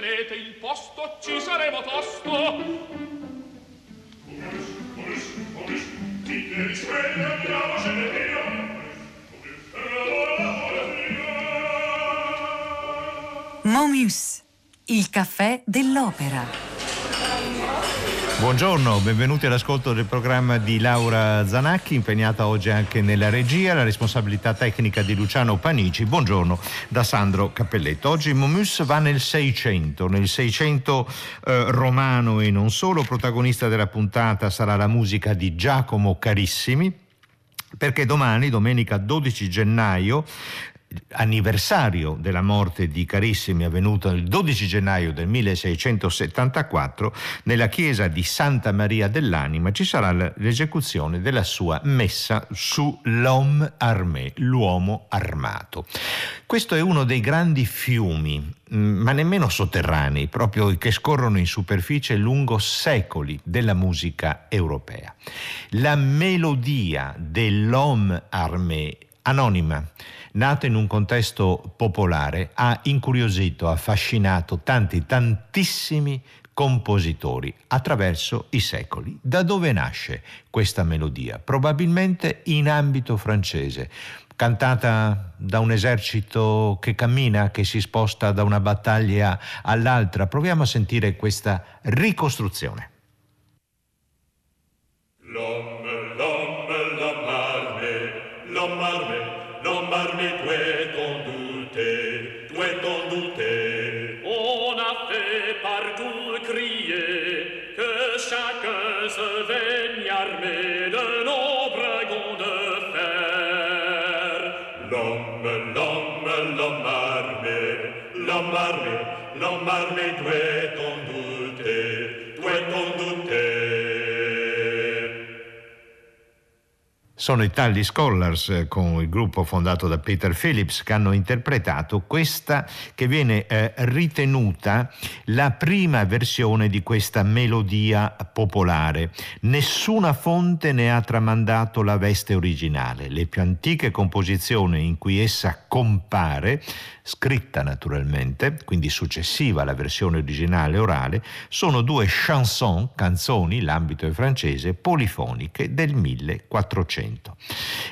tenete il posto, ci saremo tosto. Momus, il caffè dell'opera. Buongiorno, benvenuti all'ascolto del programma di Laura Zanacchi, impegnata oggi anche nella regia, la responsabilità tecnica di Luciano Panici. Buongiorno da Sandro Cappelletto. Oggi Momus va nel 600, nel 600 eh, romano e non solo, protagonista della puntata sarà la musica di Giacomo Carissimi perché domani, domenica 12 gennaio, anniversario della morte di Carissimi avvenuto il 12 gennaio del 1674, nella chiesa di Santa Maria dell'Anima ci sarà l'esecuzione della sua messa su l'homme armé, l'uomo armato. Questo è uno dei grandi fiumi, mm, ma nemmeno sotterranei, proprio che scorrono in superficie lungo secoli della musica europea. La melodia dell'homme armé anonima nata in un contesto popolare, ha incuriosito, affascinato tanti, tantissimi compositori attraverso i secoli. Da dove nasce questa melodia? Probabilmente in ambito francese, cantata da un esercito che cammina, che si sposta da una battaglia all'altra. Proviamo a sentire questa ricostruzione. Armé, Sono i Tally Scholars eh, con il gruppo fondato da Peter Phillips che hanno interpretato questa che viene eh, ritenuta la prima versione di questa melodia popolare. Nessuna fonte ne ha tramandato la veste originale. Le più antiche composizioni in cui essa compare scritta naturalmente, quindi successiva alla versione originale orale, sono due chanson, canzoni, l'ambito è francese, polifoniche del 1400.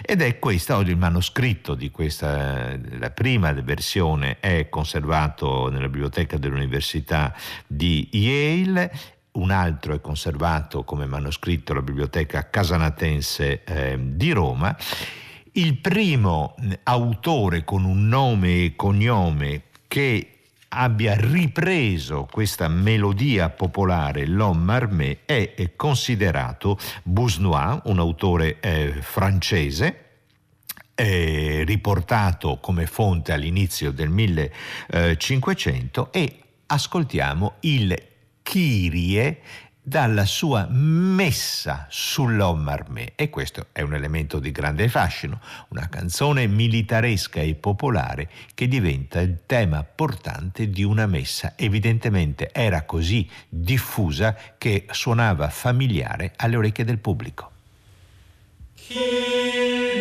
Ed è questa, oggi il manoscritto di questa, la prima versione è conservato nella biblioteca dell'Università di Yale un altro è conservato come manoscritto alla biblioteca casanatense eh, di Roma. Il primo autore con un nome e cognome che abbia ripreso questa melodia popolare, l'homme armé, è considerato Bousnois, un autore eh, francese, eh, riportato come fonte all'inizio del 1500 e ascoltiamo il Kyrie dalla sua messa sull'homme armé e questo è un elemento di grande fascino, una canzone militaresca e popolare che diventa il tema portante di una messa. Evidentemente era così diffusa che suonava familiare alle orecchie del pubblico. il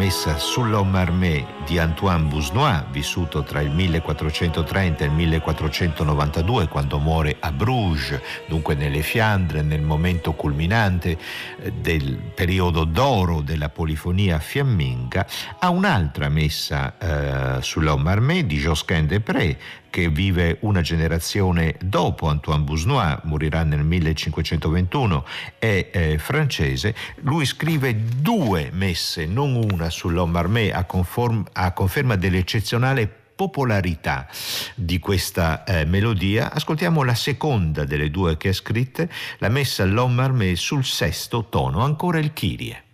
messa sull'Homme Armé di Antoine Bousnois, vissuto tra il 1430 e il 1492, quando muore a Bruges, dunque nelle Fiandre, nel momento culminante eh, del periodo d'oro della polifonia fiamminga, a un'altra messa eh, sull'Homme Armé di Josquin des Prés, che vive una generazione dopo Antoine Bousnois, morirà nel 1521, è eh, francese, lui scrive due messe, non una sull'Homme Armé, a, conform- a conferma dell'eccezionale popolarità di questa eh, melodia, ascoltiamo la seconda delle due che ha scritte, la messa L'Homme Armé sul sesto tono, ancora il Kyrie.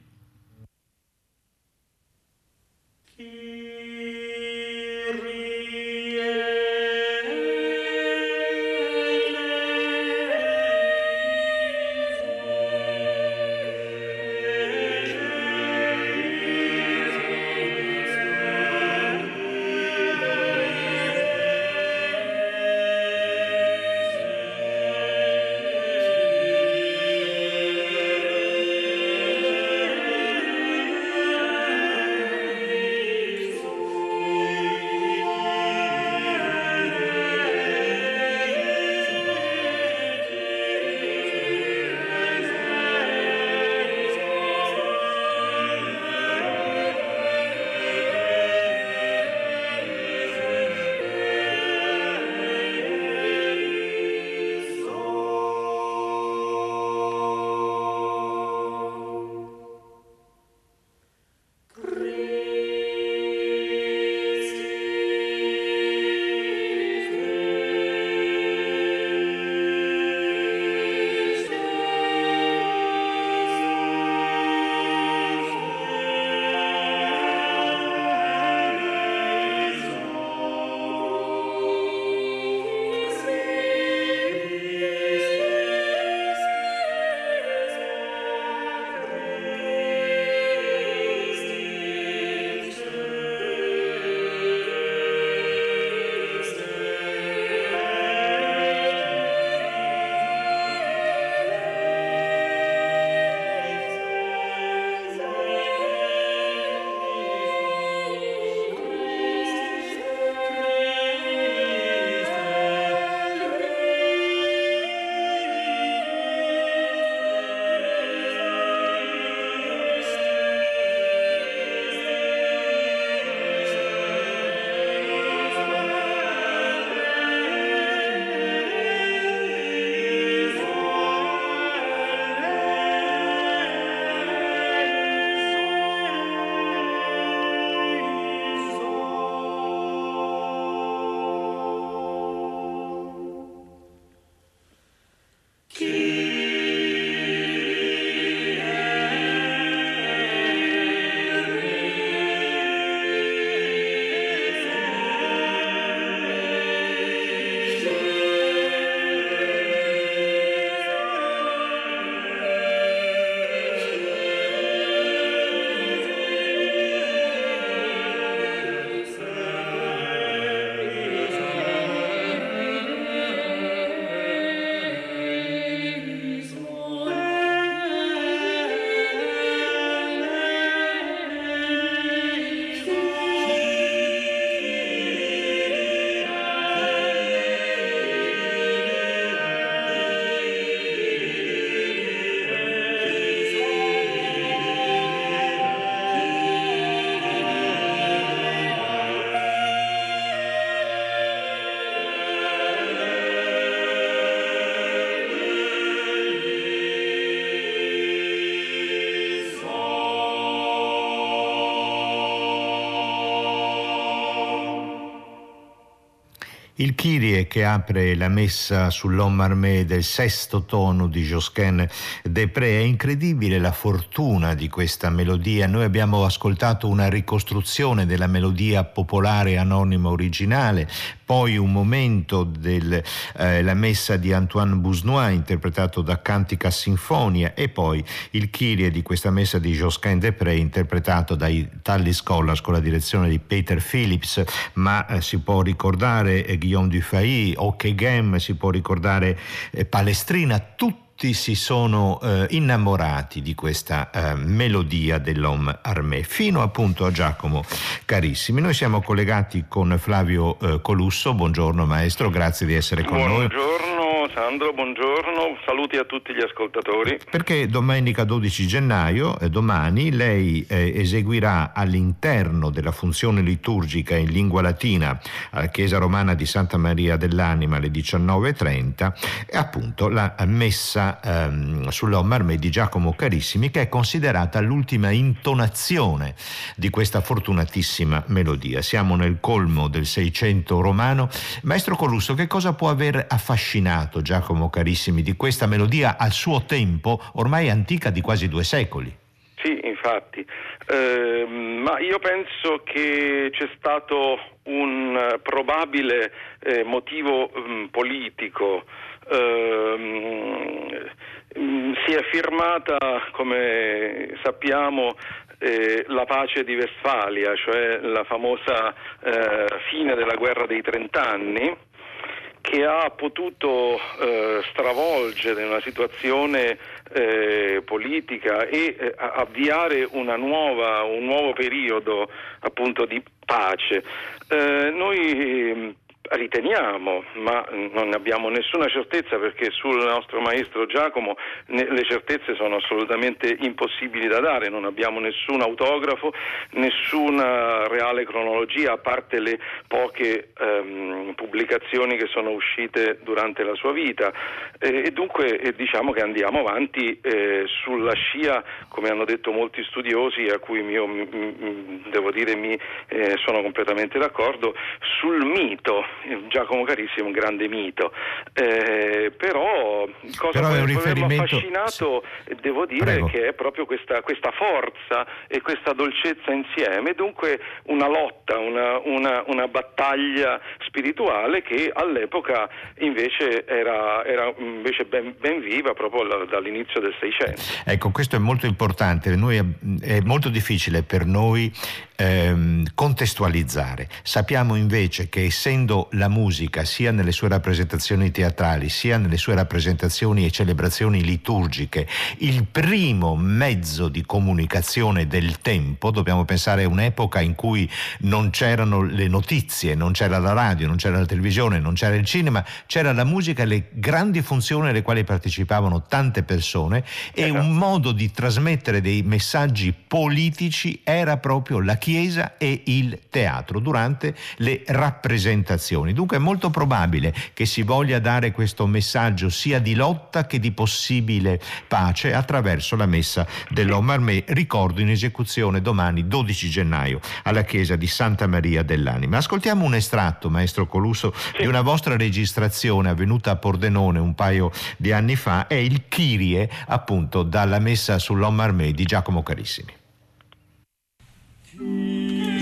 Il Kyrie che apre la messa sull'Homme Armé del sesto tono di Josquin des Pré. È incredibile la fortuna di questa melodia. Noi abbiamo ascoltato una ricostruzione della melodia popolare anonima originale, poi un momento della eh, messa di Antoine Bousnois interpretato da Cantica Sinfonia e poi il Kyrie di questa messa di Josquin des Pré interpretato dai Tully Scholars con la direzione di Peter Phillips, ma eh, si può ricordare eh, Guillaume Dufay, Game, si può ricordare eh, Palestrina, tutti tutti si sono eh, innamorati di questa eh, melodia dell'Homme Armé, fino appunto a Giacomo Carissimi. Noi siamo collegati con Flavio eh, Colusso, buongiorno maestro, grazie di essere con buongiorno. noi. Buongiorno. Sandro, buongiorno, saluti a tutti gli ascoltatori. Perché domenica 12 gennaio, eh, domani, lei eh, eseguirà all'interno della funzione liturgica in lingua latina alla Chiesa Romana di Santa Maria dell'Anima alle 19.30 appunto la messa ehm, sull'Homme Armé di Giacomo Carissimi che è considerata l'ultima intonazione di questa fortunatissima melodia. Siamo nel colmo del Seicento romano. Maestro Colusso, che cosa può aver affascinato Giacomo Carissimi di questa melodia al suo tempo, ormai antica di quasi due secoli. Sì, infatti, eh, ma io penso che c'è stato un probabile eh, motivo mh, mm, politico. Eh, si è firmata, come sappiamo, eh, la pace di Vestfalia, cioè la famosa eh, fine della guerra dei trent'anni, che ha potuto eh, stravolgere una situazione eh, politica e eh, avviare nuova, un nuovo periodo appunto di pace. Eh, noi riteniamo, ma non abbiamo nessuna certezza perché sul nostro maestro Giacomo le certezze sono assolutamente impossibili da dare, non abbiamo nessun autografo, nessuna reale cronologia, a parte le poche ehm, pubblicazioni che sono uscite durante la sua vita. Eh, e dunque eh, diciamo che andiamo avanti eh, sulla scia, come hanno detto molti studiosi, a cui io devo dire mi eh, sono completamente d'accordo, sul mito Giacomo Carissi è un grande mito, eh, però cosa però che riferimento... mi ha affascinato sì. devo dire Prego. che è proprio questa, questa, forza e questa dolcezza insieme, dunque una lotta, una, una, una battaglia spirituale che all'epoca invece era, era invece ben, ben, viva proprio dall'inizio del Seicento. Ecco, questo è molto importante, noi, è molto difficile per noi ehm, contestualizzare. Sappiamo invece che essendo la musica sia nelle sue rappresentazioni teatrali sia nelle sue rappresentazioni e celebrazioni liturgiche il primo mezzo di comunicazione del tempo, dobbiamo pensare a un'epoca in cui non c'erano le notizie, non c'era la radio, non c'era la televisione, non c'era il cinema, c'era la musica e le grandi funzioni alle quali partecipavano tante persone e esatto. un modo di trasmettere dei messaggi politici era proprio la chiesa e il teatro durante le rappresentazioni. Dunque è molto probabile che si voglia dare questo messaggio sia di lotta che di possibile pace attraverso la messa dell'Homme Armé, ricordo in esecuzione domani 12 gennaio alla chiesa di Santa Maria dell'Anima. Ascoltiamo un estratto, maestro Colusso, sì. di una vostra registrazione avvenuta a Pordenone un paio di anni fa, è il Kyrie appunto dalla messa sull'Homme Armé di Giacomo Carissimi. il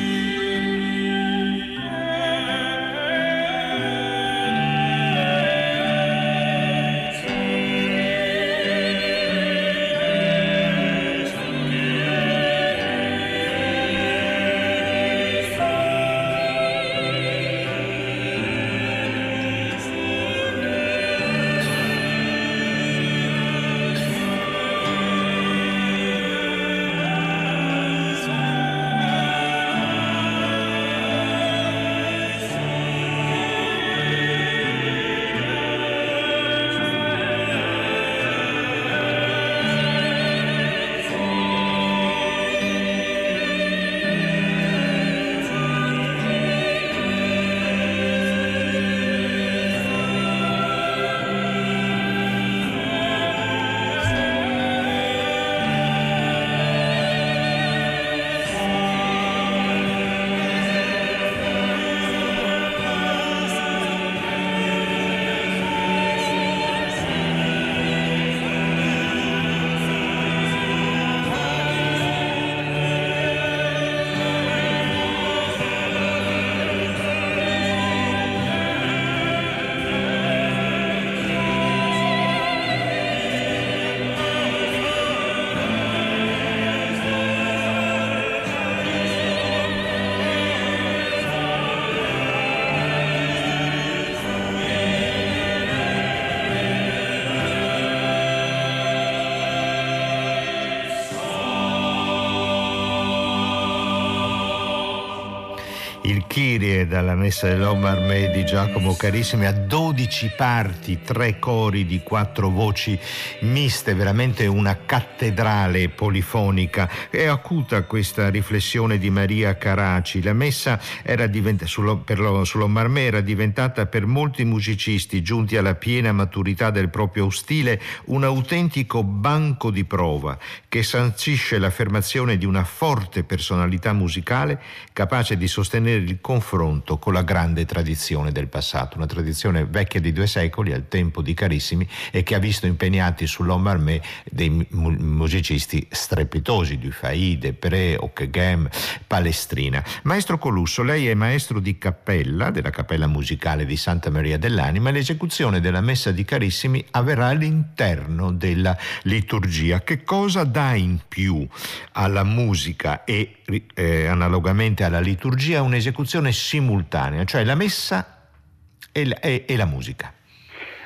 Kyrie dalla messa dell'Omar di Giacomo Carissimi a 12 parti, tre cori di quattro voci miste, veramente una cattedrale polifonica. È acuta questa riflessione di Maria Caraci. La messa diventa, sullo, lo, sull'Omar era diventata per molti musicisti giunti alla piena maturità del proprio stile un autentico banco di prova che sancisce l'affermazione di una forte personalità musicale capace di sostenere il confronto con la grande tradizione del passato, una tradizione vecchia di due secoli al tempo di Carissimi e che ha visto impegnati sull'Homme Armé dei musicisti strepitosi, Dufay, Depré, Ockeghem, Palestrina. Maestro Colusso, lei è maestro di cappella della Cappella Musicale di Santa Maria dell'Anima l'esecuzione della Messa di Carissimi avverrà all'interno della liturgia. Che cosa dà in più alla musica e eh, analogamente alla liturgia un'esecuzione simultanea, cioè la messa e la, e, e la musica?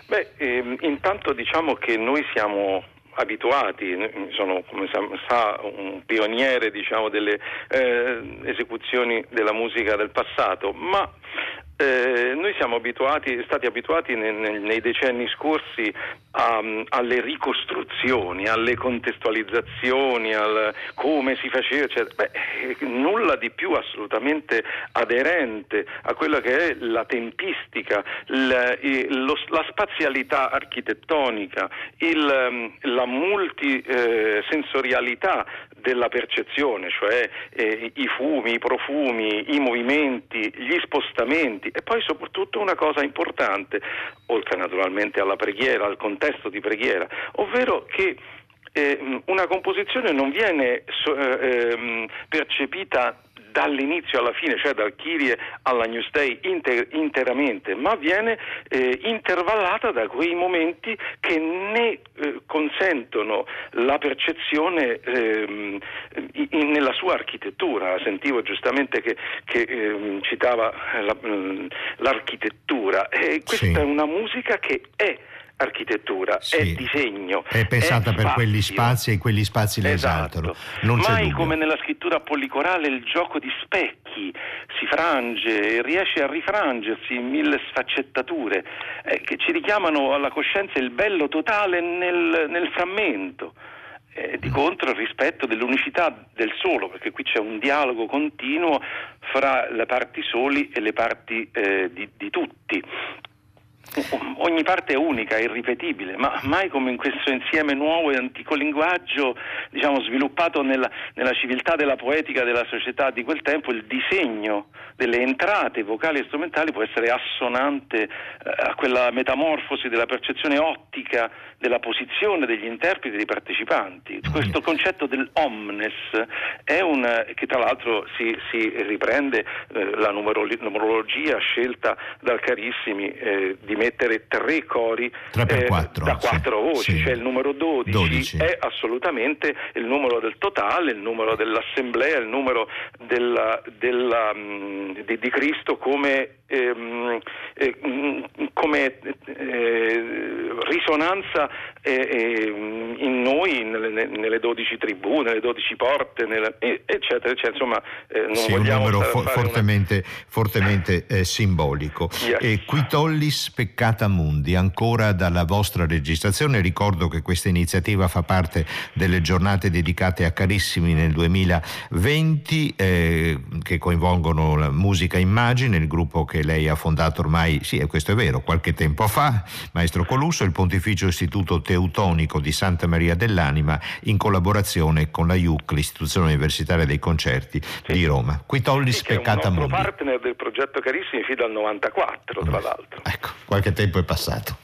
Beh, ehm, intanto diciamo che noi siamo abituati, sono come sa un pioniere diciamo, delle eh, esecuzioni della musica del passato, ma eh, noi siamo abituati, stati abituati nei, nei decenni scorsi a, alle ricostruzioni, alle contestualizzazioni, al come si faceva, beh, nulla di più assolutamente aderente a quella che è la tempistica, la, lo, la spazialità architettonica, il, la multisensorialità della percezione, cioè eh, i fumi, i profumi, i movimenti, gli spostamenti. E poi soprattutto una cosa importante, oltre naturalmente alla preghiera, al contesto di preghiera, ovvero che eh, una composizione non viene eh, ehm, percepita dall'inizio alla fine, cioè dal Kyrie alla New Day inter- interamente, ma viene eh, intervallata da quei momenti che ne eh, consentono la percezione eh, in, nella sua architettura. Sentivo giustamente che, che ehm, citava la, l'architettura e questa sì. è una musica che è architettura, sì. è disegno. È pensata è per quegli spazi e quegli spazi la esatto. esaltano. Mai dubbio. come nella scrittura pollicorale il gioco di specchi si frange e riesce a rifrangersi in mille sfaccettature eh, che ci richiamano alla coscienza il bello totale nel, nel frammento. Eh, di contro il rispetto dell'unicità del solo, perché qui c'è un dialogo continuo fra le parti soli e le parti eh, di, di tutti ogni parte è unica, è irripetibile, ma mai come in questo insieme nuovo e antico linguaggio, diciamo, sviluppato nella, nella, civiltà della poetica della società di quel tempo, il disegno delle entrate vocali e strumentali può essere assonante eh, a quella metamorfosi della percezione ottica della posizione degli interpreti e dei partecipanti. Questo concetto dell'omnes è un, che tra l'altro si, si riprende eh, la numerologia scelta dal Carissimi eh, di mettere tre cori 3 eh, 4, da quattro sì, voci, sì. cioè il numero 12, 12, è assolutamente il numero del totale, il numero dell'assemblea, il numero della, della, mm, di, di, Cristo come, ehm, eh, come eh, risonanza eh, eh, in noi, nelle, nelle 12 tribù, nelle 12 porte, nelle, eccetera, eccetera. Insomma, eh, non sì, un numero fo- fortemente, una... fortemente simbolico. Yes. E qui tollis peccata mundi, ancora dalla vostra registrazione. Ricordo che questa iniziativa fa parte delle giornate dedicate a Carissimi nel 2020, eh, che coinvolgono la musica immagine, il gruppo che lei ha fondato ormai, sì, questo è vero, qualche tempo fa, Maestro Colusso, il Pontificio Istituto Teutonico di Santa Maria dell'Anima, in collaborazione con la IUC, l'Istituzione Universitaria dei Concerti sì. di Roma. Qui tollis sì, peccata mundi. Partner del progetto Carissimi fin dal 94, tra l'altro. Ecco, qualche tempo è passato.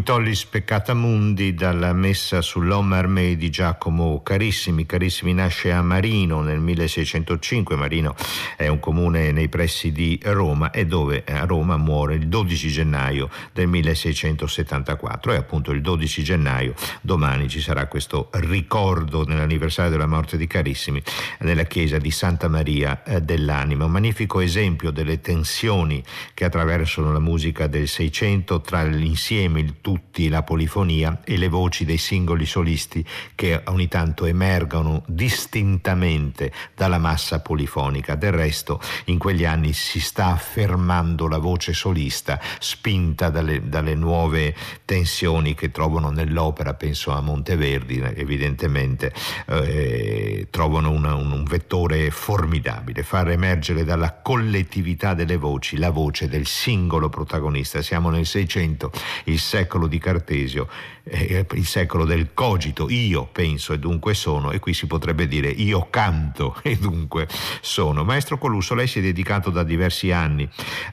Tollis Peccata Mundi dalla messa sull'Homme Armee di Giacomo. Carissimi. Carissimi nasce a Marino nel 1605, Marino è un comune nei pressi di Roma e dove a Roma muore il 12 gennaio del 1674 e appunto il 12 gennaio domani ci sarà questo ricordo nell'anniversario della morte di Carissimi nella chiesa di Santa Maria eh, dell'Anima, un magnifico esempio delle tensioni che attraversano la musica del Seicento tra l'insieme, il tutti la polifonia e le voci dei singoli solisti che ogni tanto emergono distintamente dalla massa polifonica. Del resto in quegli anni si sta affermando la voce solista spinta dalle, dalle nuove tensioni che trovano nell'opera, penso a Monteverdi, evidentemente eh, trovano una, un, un vettore formidabile, far emergere dalla collettività delle voci la voce del singolo protagonista. Siamo nel Seicento, il secolo secolo di Cartesio, eh, il secolo del cogito, io penso e dunque sono, e qui si potrebbe dire io canto e dunque sono. Maestro Colusso, lei si è dedicato da diversi anni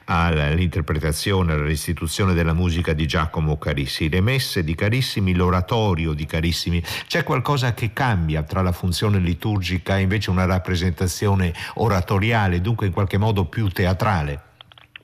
all'interpretazione, alla restituzione della musica di Giacomo Carissi, le messe di Carissimi, l'oratorio di Carissimi, c'è qualcosa che cambia tra la funzione liturgica e invece una rappresentazione oratoriale, dunque in qualche modo più teatrale?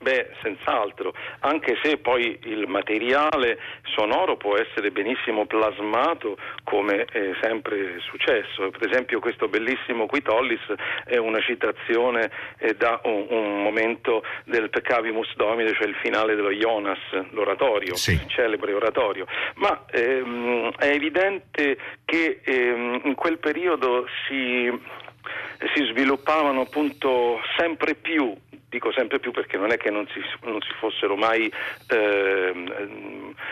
Beh, senz'altro, anche se poi il materiale sonoro può essere benissimo plasmato come è sempre successo. Per esempio questo bellissimo Quitollis è una citazione eh, da un, un, momento del Peccavimus Domine, cioè il finale dello Jonas, l'oratorio, sì. il celebre oratorio. Ma ehm, è evidente che ehm, in quel periodo si si sviluppavano appunto sempre più dico sempre più perché non è che non si, non si fossero mai eh,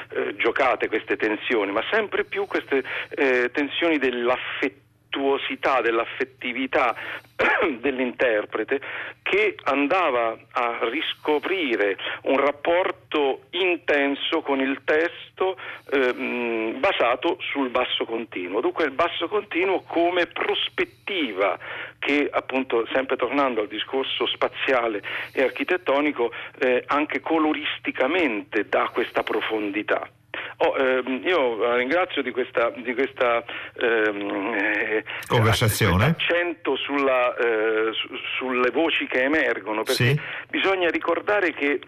eh, giocate queste tensioni, ma sempre più queste eh, tensioni dell'affetto affettuosità, dell'affettività dell'interprete che andava a riscoprire un rapporto intenso con il testo eh, basato sul basso continuo. Dunque il basso continuo come prospettiva che appunto sempre tornando al discorso spaziale e architettonico eh, anche coloristicamente dà questa profondità. Oh, ehm, io ringrazio di questa, di questa ehm, eh, conversazione. accento sulla, eh, su, sulle voci che emergono, perché sì. bisogna ricordare che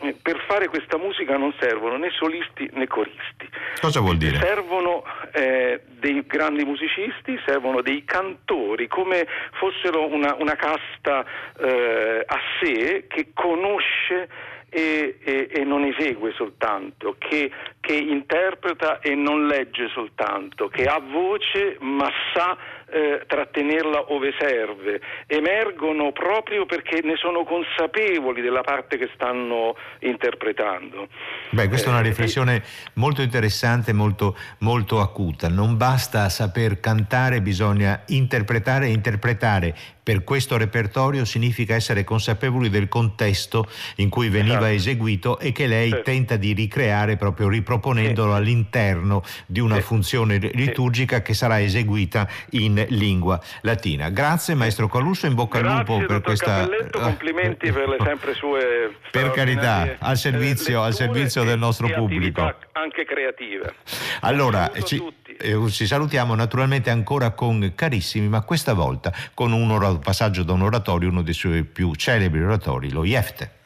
eh, per fare questa musica non servono né solisti né coristi. Cosa vuol dire? Servono eh, dei grandi musicisti, servono dei cantori, come fossero una, una casta eh, a sé che conosce e, e, e non esegue soltanto, che, che interpreta e non legge soltanto, che ha voce ma sa eh, trattenerla ove serve, emergono proprio perché ne sono consapevoli della parte che stanno interpretando. Beh, questa è una eh, riflessione molto interessante, molto, molto acuta. Non basta saper cantare, bisogna interpretare e interpretare per questo repertorio significa essere consapevoli del contesto in cui veniva esatto. eseguito e che lei sì. tenta di ricreare proprio riproponendolo sì. all'interno di una sì. funzione liturgica che sarà eseguita in lingua latina. Grazie maestro Calusso, in bocca Grazie, al lupo per questa... Cappelletto, complimenti per le sempre sue... Per carità, al servizio, al servizio del nostro pubblico. Anche creative. Allora, ci, eh, ci salutiamo naturalmente ancora con carissimi, ma questa volta con un passaggio da un oratorio, uno dei suoi più celebri oratori, lo Jefte.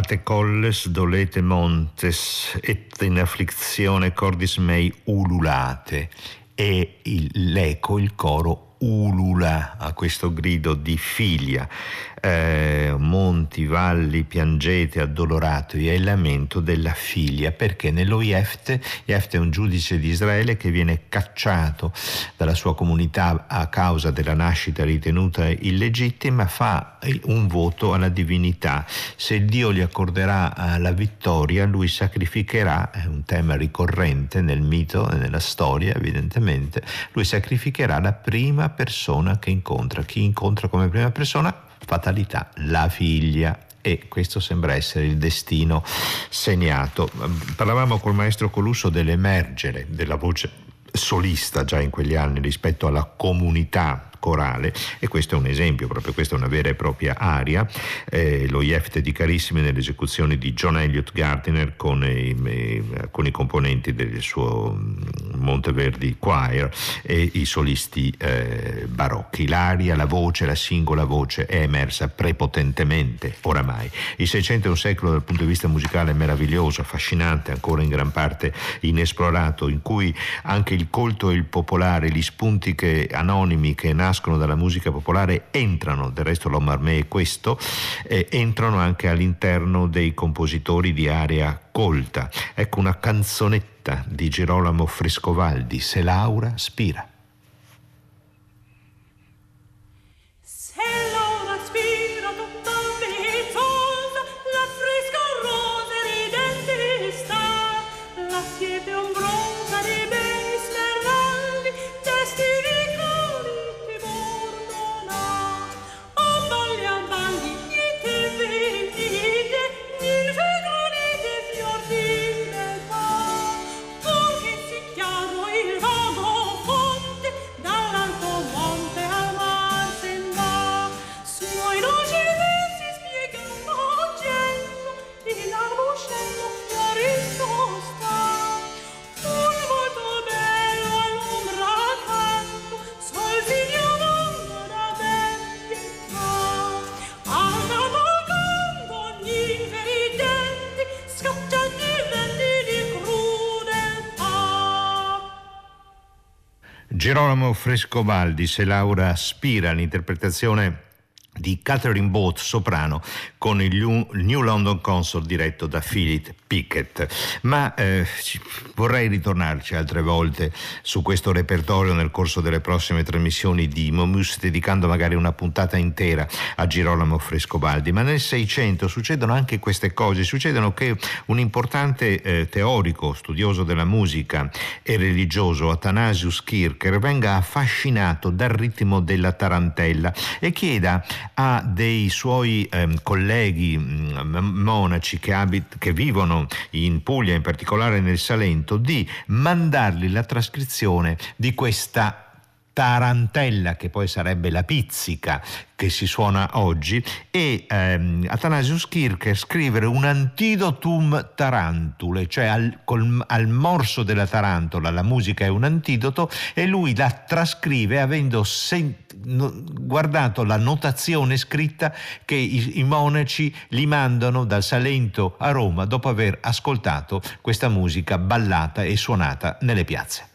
Plorate colles, dolete montes, et in afflizione cordis mei ululate. E il, l'eco, il coro ulula a questo grido di figlia eh, monti, valli, piangete, addolorati, è il lamento della figlia, perché nello Jefte, Jefte è un giudice di Israele che viene cacciato dalla sua comunità a causa della nascita ritenuta illegittima, fa un voto alla divinità. Se Dio gli accorderà eh, la vittoria, lui sacrificherà, è un tema ricorrente nel mito e nella storia evidentemente, lui sacrificherà la prima persona che incontra. Chi incontra come prima persona? fatalità, la figlia e questo sembra essere il destino segnato. Parlavamo col maestro Colusso dell'emergere della voce solista già in quegli anni rispetto alla comunità corale e questo è un esempio, proprio questa è una vera e propria aria, eh, lo Jefte di Carissimi nelle esecuzioni di John Elliott Gardiner con i, eh, con i componenti del suo mm, Monteverdi Choir e i solisti eh, barocchi. L'aria, la voce, la singola voce è emersa prepotentemente oramai. Il Seicento è un secolo dal punto di vista musicale meraviglioso, affascinante, ancora in gran parte inesplorato, in cui anche il colto e il popolare, gli spunti che, anonimi che nascono nascono dalla musica popolare entrano, del resto l'Omarmé è questo, eh, entrano anche all'interno dei compositori di area colta. Ecco una canzonetta di Girolamo Frescovaldi, Se Laura Spira. Gerolamo Frescobaldi, se Laura Spira, l'interpretazione di Catherine Boat, soprano, con il New London Consort diretto da Philip Pickett. Ma eh, vorrei ritornarci altre volte su questo repertorio nel corso delle prossime trasmissioni di Momus, dedicando magari una puntata intera a Girolamo Frescobaldi. Ma nel Seicento succedono anche queste cose, succedono che un importante eh, teorico, studioso della musica e religioso, Athanasius Kircher, venga affascinato dal ritmo della tarantella e chieda a dei suoi eh, colleghi mm, monaci che, abit- che vivono in Puglia, in particolare nel Salento, di mandargli la trascrizione di questa tarantella, che poi sarebbe la pizzica che si suona oggi, e ehm, Athanasius Kircher scrivere un antidotum tarantule, cioè al, col, al, morso della tarantola la musica è un antidoto, e lui la trascrive avendo sen- no, guardato la notazione scritta che i, i monaci gli mandano dal Salento a Roma dopo aver ascoltato questa musica ballata e suonata nelle piazze.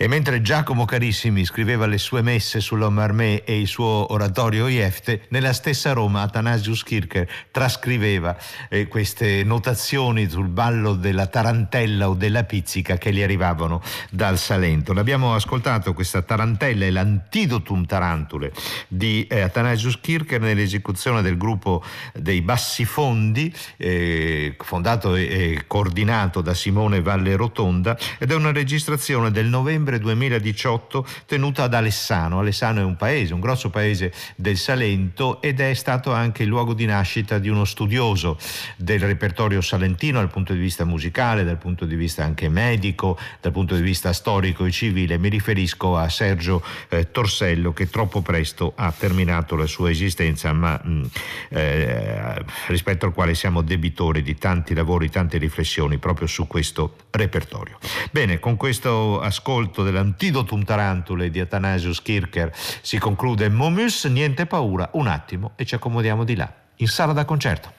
E mentre Giacomo Carissimi scriveva le sue messe sull'Omarmé e il suo oratorio Iefte, nella stessa Roma Athanasius Kircher trascriveva eh, queste notazioni sul ballo della tarantella o della pizzica che gli arrivavano dal Salento. L'abbiamo ascoltato questa tarantella e l'antidotum tarantule di eh, Athanasius Kircher nell'esecuzione del gruppo dei Bassifondi, eh, fondato e coordinato da Simone Valle Rotonda ed è una registrazione del novembre 2018 tenuta ad Alessano. Alessano è un paese, un grosso paese del Salento ed è stato anche il luogo di nascita di uno studioso del repertorio salentino dal punto di vista musicale, dal punto di vista anche medico, dal punto di vista storico e civile. Mi riferisco a Sergio eh, Torsello che troppo presto ha terminato la sua esistenza, ma mh, mm, eh, rispetto al quale siamo debitori di tanti lavori, tante riflessioni proprio su questo repertorio. Bene, con questo ascolto dell'antidotum tarantule di Athanasius Kircher si conclude Momus, niente paura, un attimo e ci accomodiamo di là, in sala da concerto.